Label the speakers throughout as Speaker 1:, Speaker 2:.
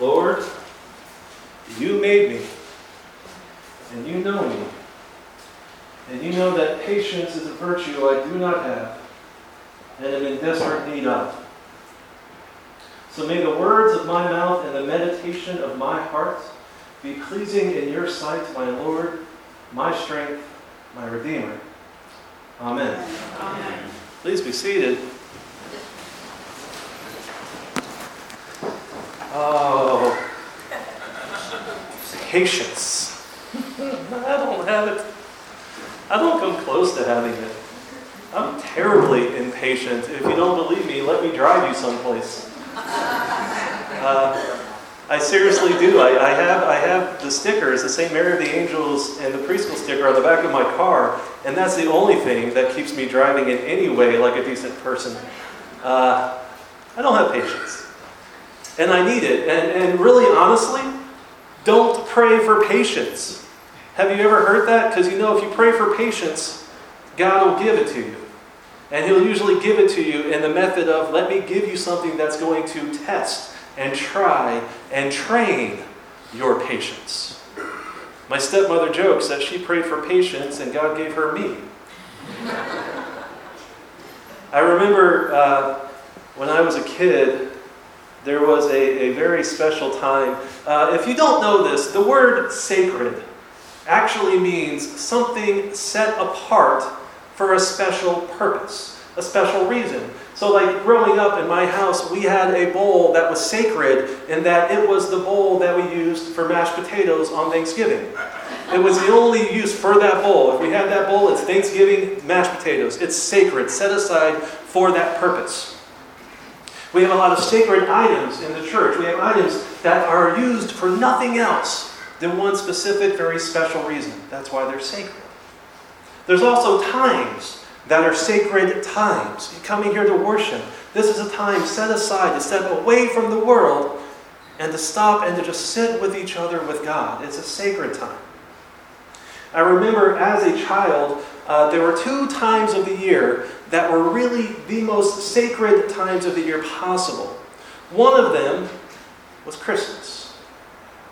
Speaker 1: Lord, you made me, and you know me, and you know that patience is a virtue I do not have, and am in desperate need of. So may the words of my mouth and the meditation of my heart be pleasing in your sight, my Lord, my strength, my Redeemer. Amen.
Speaker 2: Amen.
Speaker 1: Please be seated. Oh, patience. I don't have it. I don't come close to having it. I'm terribly impatient. If you don't believe me, let me drive you someplace. Uh, I seriously do. I, I, have I have the stickers, the St. Mary of the Angels and the preschool sticker on the back of my car, and that's the only thing that keeps me driving in any way like a decent person. Uh, I don't have patience. And I need it. And, and really, honestly, don't pray for patience. Have you ever heard that? Because you know, if you pray for patience, God will give it to you. And He'll usually give it to you in the method of, let me give you something that's going to test and try and train your patience. My stepmother jokes that she prayed for patience and God gave her me. I remember uh, when I was a kid, there was a, a very special time. Uh, if you don't know this, the word sacred actually means something set apart for a special purpose, a special reason. So, like growing up in my house, we had a bowl that was sacred in that it was the bowl that we used for mashed potatoes on Thanksgiving. It was the only use for that bowl. If we had that bowl, it's Thanksgiving mashed potatoes. It's sacred, set aside for that purpose. We have a lot of sacred items in the church. We have items that are used for nothing else than one specific, very special reason. That's why they're sacred. There's also times that are sacred times. Coming here to worship. This is a time set aside to step away from the world and to stop and to just sit with each other with God. It's a sacred time. I remember as a child, uh, there were two times of the year that were really the most sacred times of the year possible. One of them was Christmas.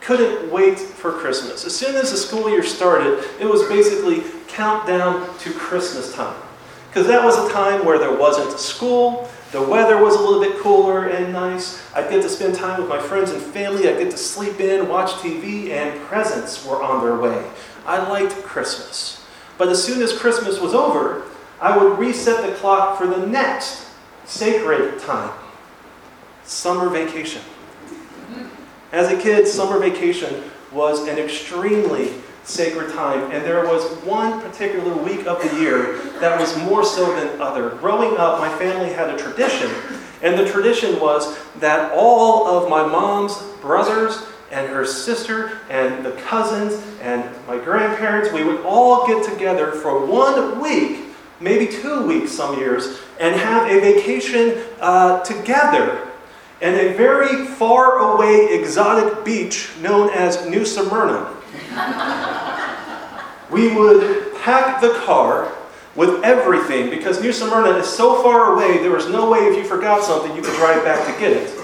Speaker 1: Couldn't wait for Christmas. As soon as the school year started, it was basically countdown to Christmas time. Because that was a time where there wasn't school, the weather was a little bit cooler and nice. I'd get to spend time with my friends and family, I'd get to sleep in, watch TV, and presents were on their way. I liked Christmas. But as soon as Christmas was over, I would reset the clock for the next sacred time summer vacation. As a kid, summer vacation was an extremely sacred time, and there was one particular week of the year that was more so than other. Growing up, my family had a tradition, and the tradition was that all of my mom's brothers and her sister and the cousins and my grandparents, we would all get together for one week, maybe two weeks some years, and have a vacation uh, together in a very far away exotic beach known as New Smyrna. we would pack the car with everything because New Smyrna is so far away, there was no way if you forgot something you could drive back to get it.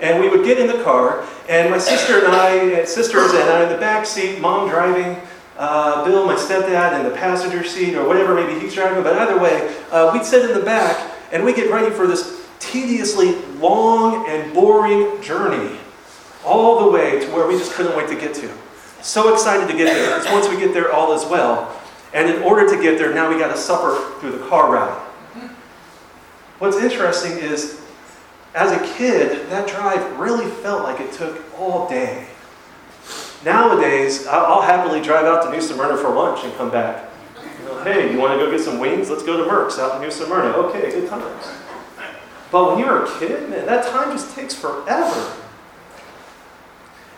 Speaker 1: And we would get in the car, and my sister and I, sisters and I in the back seat, mom driving, uh, Bill, my stepdad, in the passenger seat, or whatever, maybe he's driving, but either way, uh, we'd sit in the back and we get ready for this tediously long and boring journey all the way to where we just couldn't wait to get to. So excited to get there because once we get there, all is well. And in order to get there, now we got to suffer through the car ride. What's interesting is, as a kid, that drive really felt like it took all day. Nowadays, I'll happily drive out to New Smyrna for lunch and come back. You know, hey, you want to go get some wings? Let's go to Merck's out in New Smyrna. Okay, good times. But when you're a kid, man, that time just takes forever.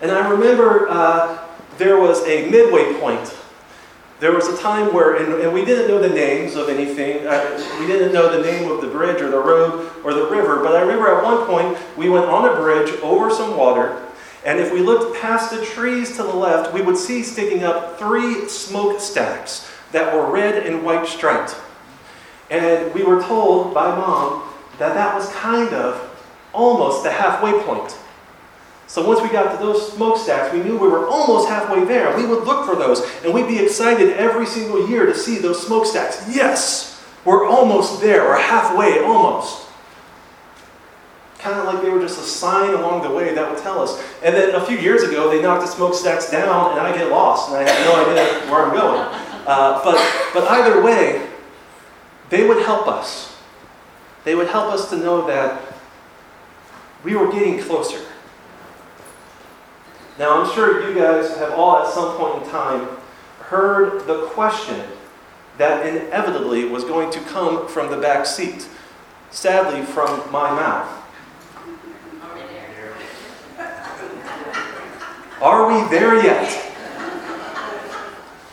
Speaker 1: And I remember uh, there was a midway point. There was a time where, and, and we didn't know the names of anything. Uh, we didn't know the name of the bridge or the road or the river. But I remember at one point we went on a bridge over some water. And if we looked past the trees to the left, we would see sticking up three smokestacks that were red and white striped. And we were told by mom that that was kind of almost the halfway point. So once we got to those smokestacks, we knew we were almost halfway there. We would look for those, and we'd be excited every single year to see those smokestacks. Yes, we're almost there. We're halfway, almost. Kind of like they were just a sign along the way that would tell us. And then a few years ago, they knocked the smokestacks down, and I get lost, and I have no idea where I'm going. Uh, but, but either way, they would help us. They would help us to know that we were getting closer. Now, I'm sure you guys have all at some point in time heard the question that inevitably was going to come from the back seat, sadly, from my mouth. Are we there yet?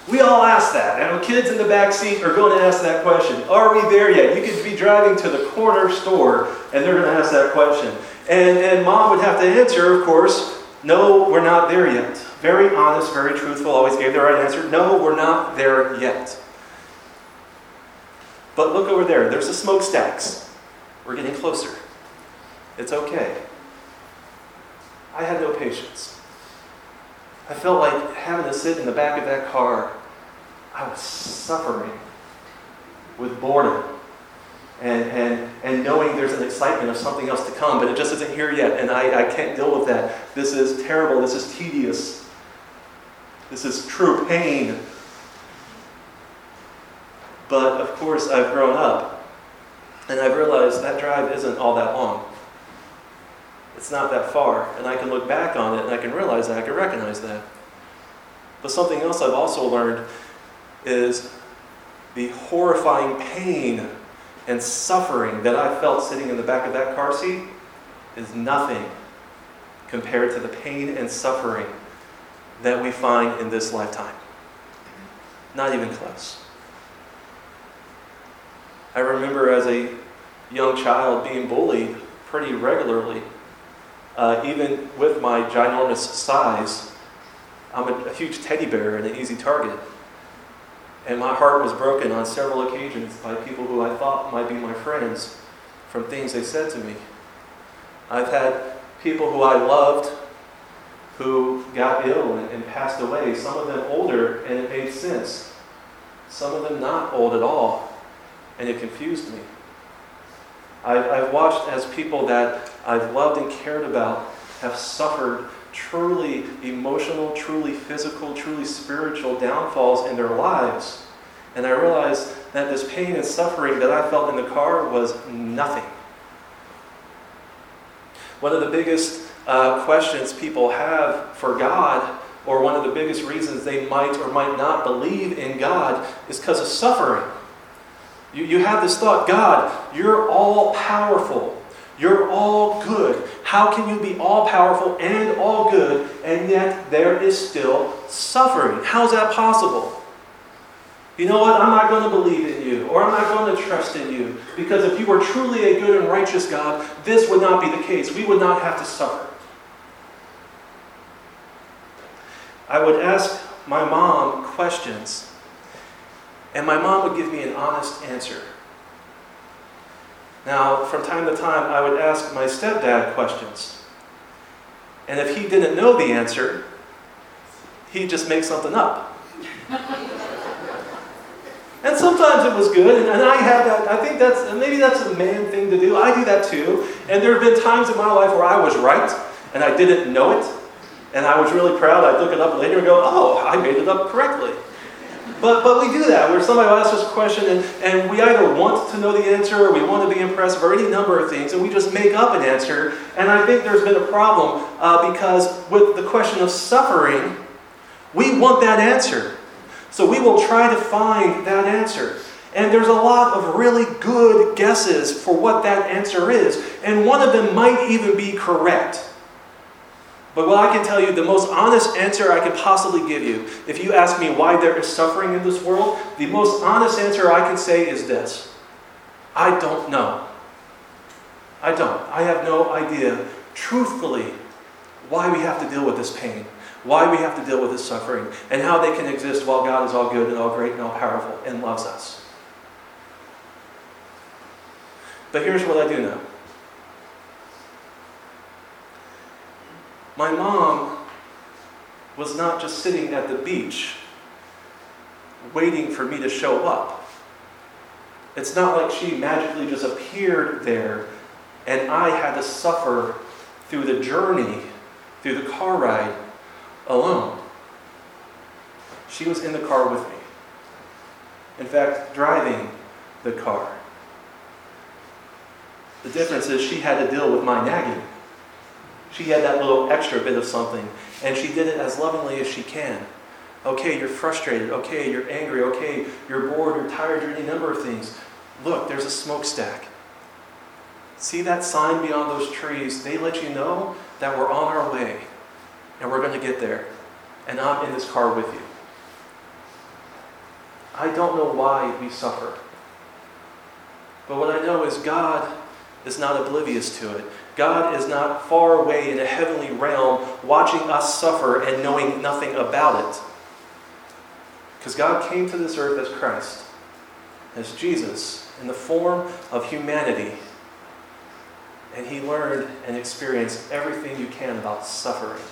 Speaker 1: We all ask that. And kids in the back seat are going to ask that question. Are we there yet? You could be driving to the corner store and they're going to ask that question. And, and mom would have to answer, of course, no, we're not there yet. Very honest, very truthful, always gave the right answer. No, we're not there yet. But look over there. There's the smokestacks. We're getting closer. It's okay. I had no patience. I felt like having to sit in the back of that car. I was suffering with boredom and, and, and knowing there's an excitement of something else to come, but it just isn't here yet, and I, I can't deal with that. This is terrible. This is tedious. This is true pain. But of course, I've grown up, and I've realized that drive isn't all that long. It's not that far, and I can look back on it and I can realize that, I can recognize that. But something else I've also learned is the horrifying pain and suffering that I felt sitting in the back of that car seat is nothing compared to the pain and suffering that we find in this lifetime. Not even close. I remember as a young child being bullied pretty regularly, uh, even with my ginormous size. I'm a, a huge teddy bear and an easy target. And my heart was broken on several occasions by people who I thought might be my friends from things they said to me. I've had people who I loved who got ill and, passed away, some of them older, and it made sense. Some of them not old at all, and it confused me. I've, I've watched as people that I've loved and cared about have suffered truly emotional, truly physical, truly spiritual downfalls in their lives. And I realized that this pain and suffering that I felt in the car was nothing. One of the biggest uh, questions people have for God, or one of the biggest reasons they might or might not believe in God, is because of suffering. You, you have this thought God, you're all powerful. You're all good. How can you be all powerful and all good, and yet there is still suffering? How's that possible? You know what? I'm not going to believe in you, or I'm not going to trust in you, because if you were truly a good and righteous God, this would not be the case. We would not have to suffer. I would ask my mom questions, and my mom would give me an honest answer. Now, from time to time, I would ask my stepdad questions. And if he didn't know the answer, he'd just make something up. and sometimes it was good, and, I have that. I think that's maybe that's a man thing to do. I do that too. And there have been times in my life where I was right and I didn't know it, and I was really proud. I'd look it up later and go, "Oh, I made it up correctly." But, but we do that, where somebody will ask us a question and, and we either want to know the answer or we want to be impressive or any number of things, and we just make up an answer. And I think there's been a problem uh, because with the question of suffering, we want that answer. So we will try to find that answer. And there's a lot of really good guesses for what that answer is. And one of them might even be correct. But what I can tell you, the most honest answer I can possibly give you, if you ask me why there is suffering in this world, the most honest answer I can say is this I don't know. I don't. I have no idea, truthfully, why we have to deal with this pain, why we have to deal with this suffering, and how they can exist while God is all good and all great and all powerful and loves us. But here's what I do know My mom was not just sitting at the beach waiting for me to show up. It's not like she magically just appeared there and I had to suffer through the journey, through the car ride alone. She was in the car with me. In fact, driving the car. The difference is she had to deal with my nagging. She had that little extra bit of something, and she did it as lovingly as she can. Okay, you're frustrated. Okay, you're angry. Okay, you're bored. You're tired. You're any number of things. Look, there's a smokestack. See that sign beyond those trees? They let you know that we're on our way and we're going to get there. And I'm in this car with you. I don't know why we suffer. But what I know is God is not oblivious to it. God is not far away in a heavenly realm watching us suffer and knowing nothing about it. Because God came to this earth as Christ, as Jesus, in the form of humanity. And he learned and experienced everything you can about suffering.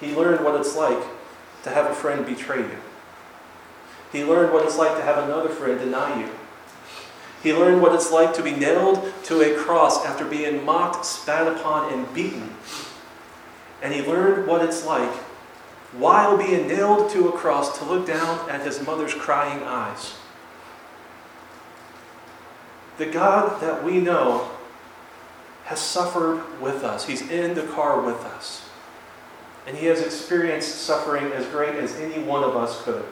Speaker 1: He learned what it's like to have a friend betray you. He learned what it's like to have another friend deny you. He learned what it's like to be nailed to a cross after being mocked, spat upon, and beaten. And he learned what it's like, while being nailed to a cross, to look down at his mother's crying eyes. The God that we know has suffered with us, He's in the car with us. And He has experienced suffering as great as any one of us could.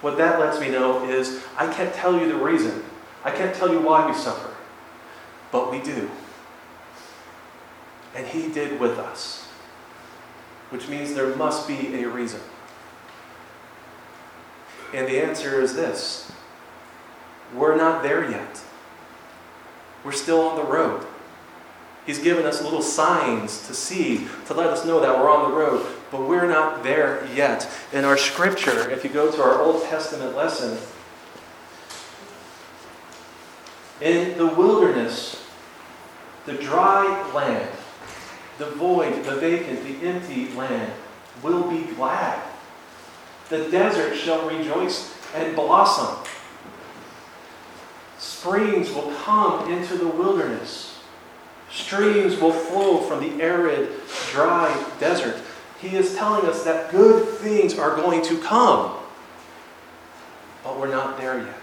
Speaker 1: What that lets me know is I can't tell you the reason. I can't tell you why we suffer. But we do. And He did with us. Which means there must be a reason. And the answer is this we're not there yet. We're still on the road. He's given us little signs to see, to let us know that we're on the road, but we're not there yet. In our scripture, if you go to our Old Testament lesson, in the wilderness, the dry land, the void, the vacant, the empty land will be glad. The desert shall rejoice and blossom. Springs will come into the wilderness. Streams will flow from the arid, dry desert. He is telling us that good things are going to come. But we're not there yet.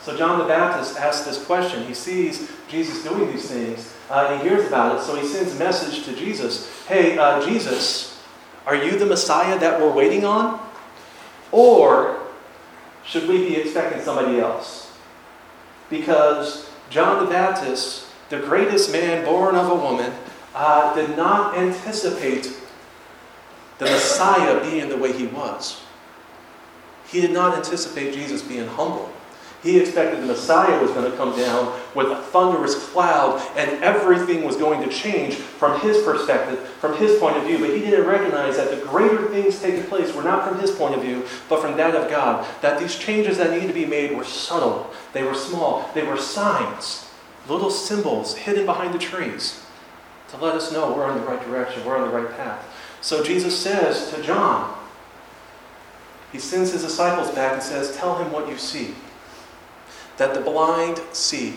Speaker 1: So John the Baptist asks this question. He sees Jesus doing these things, uh, and he hears about it, so he sends a message to Jesus Hey, uh, Jesus, are you the Messiah that we're waiting on? Or should we be expecting somebody else? Because John the Baptist, the greatest man born of a woman, uh, did not anticipate the Messiah being the way he was. He did not anticipate Jesus being humble. He expected the Messiah was going to come down with a thunderous cloud and everything was going to change from his perspective, from his point of view. But he didn't recognize that the greater things taking place were not from his point of view, but from that of God. That these changes that needed to be made were subtle, they were small, they were signs, little symbols hidden behind the trees to let us know we're on the right direction, we're on the right path. So Jesus says to John, he sends his disciples back and says, Tell him what you see that the blind see,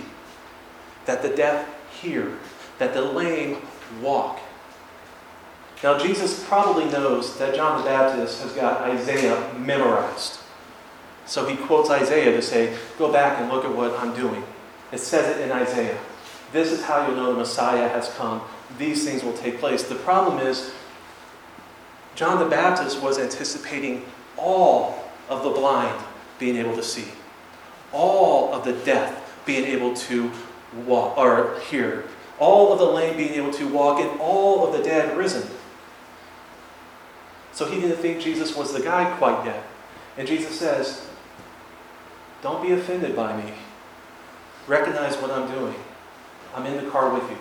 Speaker 1: that the deaf hear, that the lame walk. Now, Jesus probably knows that John the Baptist has got Isaiah memorized. So he quotes Isaiah to say, Go back and look at what I'm doing. It says it in Isaiah. This is how you know the Messiah has come. These things will take place. The problem is, John the Baptist was anticipating all of the blind being able to see all of the deaf being able to walk or hear, all of the lame being able to walk, and all of the dead risen. So he didn't think Jesus was the guy quite yet. And Jesus says, Don't be offended by me. Recognize what I'm doing. I'm in the car with you.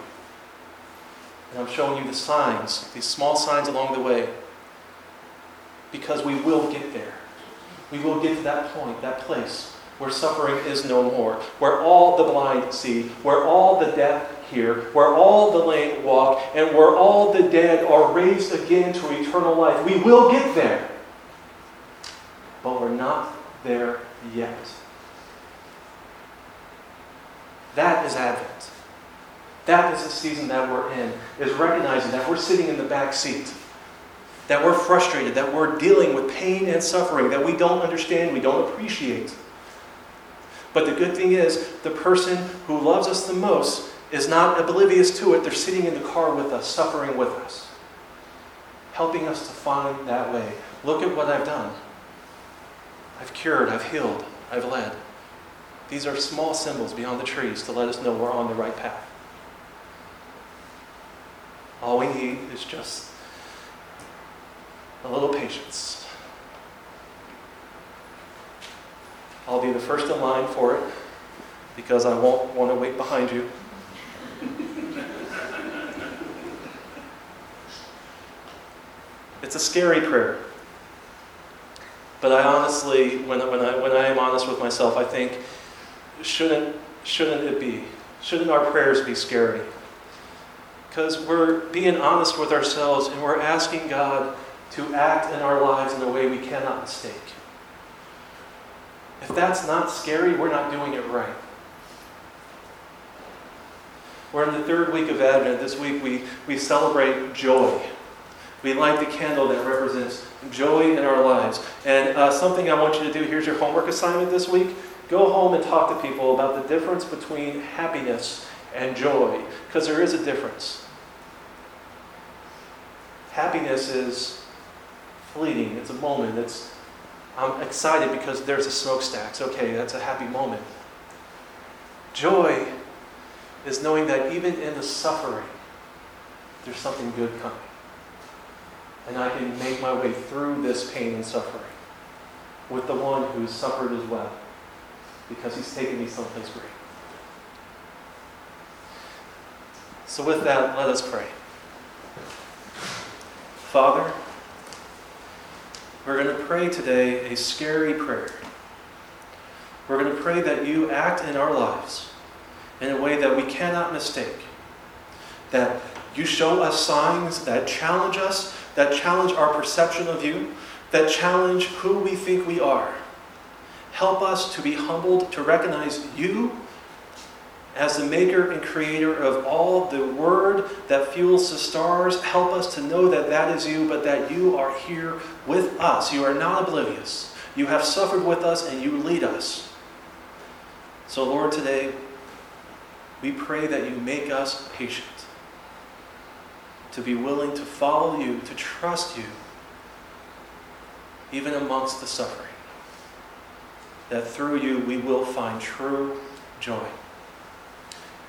Speaker 1: And I'm showing you the signs, these small signs along the way. Because we will get there. We will get to that point, that place where suffering is no more, where all the blind see, where all the deaf hear, where all the lame walk, and where all the dead are raised again to eternal life. We will get there. But we're not there yet. That is Advent. That is the season that we're in, is recognizing that we're sitting in the back seat, that we're frustrated, that we're dealing with pain and suffering that we don't understand, we don't appreciate. But the good thing is, the person who loves us the most is not oblivious to it. They're sitting in the car with us, suffering with us, helping us to find that way. Look at what I've done. I've cured, I've healed, I've led. These are small symbols beyond the trees to let us know we're on the right path. All we need is just a little patience. I'll be the first in line for it because I won't want to wait behind you. it's a scary prayer. But I honestly, when, when, I, when I am honest with myself, I think, shouldn't, shouldn't it be? Shouldn't our prayers be scary? Because we're being honest with ourselves and we're asking God to act in our lives in a way we cannot mistake. If that's not scary, we're not doing it right. We're in the third week of Advent. This week we, we celebrate joy. We light the candle that represents joy in our lives. And uh, something I want you to do here's your homework assignment this week. Go home and talk to people about the difference between happiness and joy, because there is a difference. Happiness is fleeting, it's a moment. It's, I'm excited because there's a smokestack. It's okay, that's a happy moment. Joy is knowing that even in the suffering, there's something good coming and I can make my way through this pain and suffering with the one who suffered as well because he's taken me someplace great. So, with that, let us pray. Father, we're going to pray today a scary prayer. We're going to pray that you act in our lives in a way that we cannot mistake. That you show us signs that challenge us that challenge our perception of you, that challenge who we think we are. Help us to be humbled, to recognize you as the maker and creator of all the word that fuels the stars. Help us to know that that is you, but that you are here with us. You are not oblivious. You have suffered with us and you lead us. So, Lord, today we pray that you make us patient to be willing to follow you, to trust you, even amongst the suffering. That through you we will find true joy.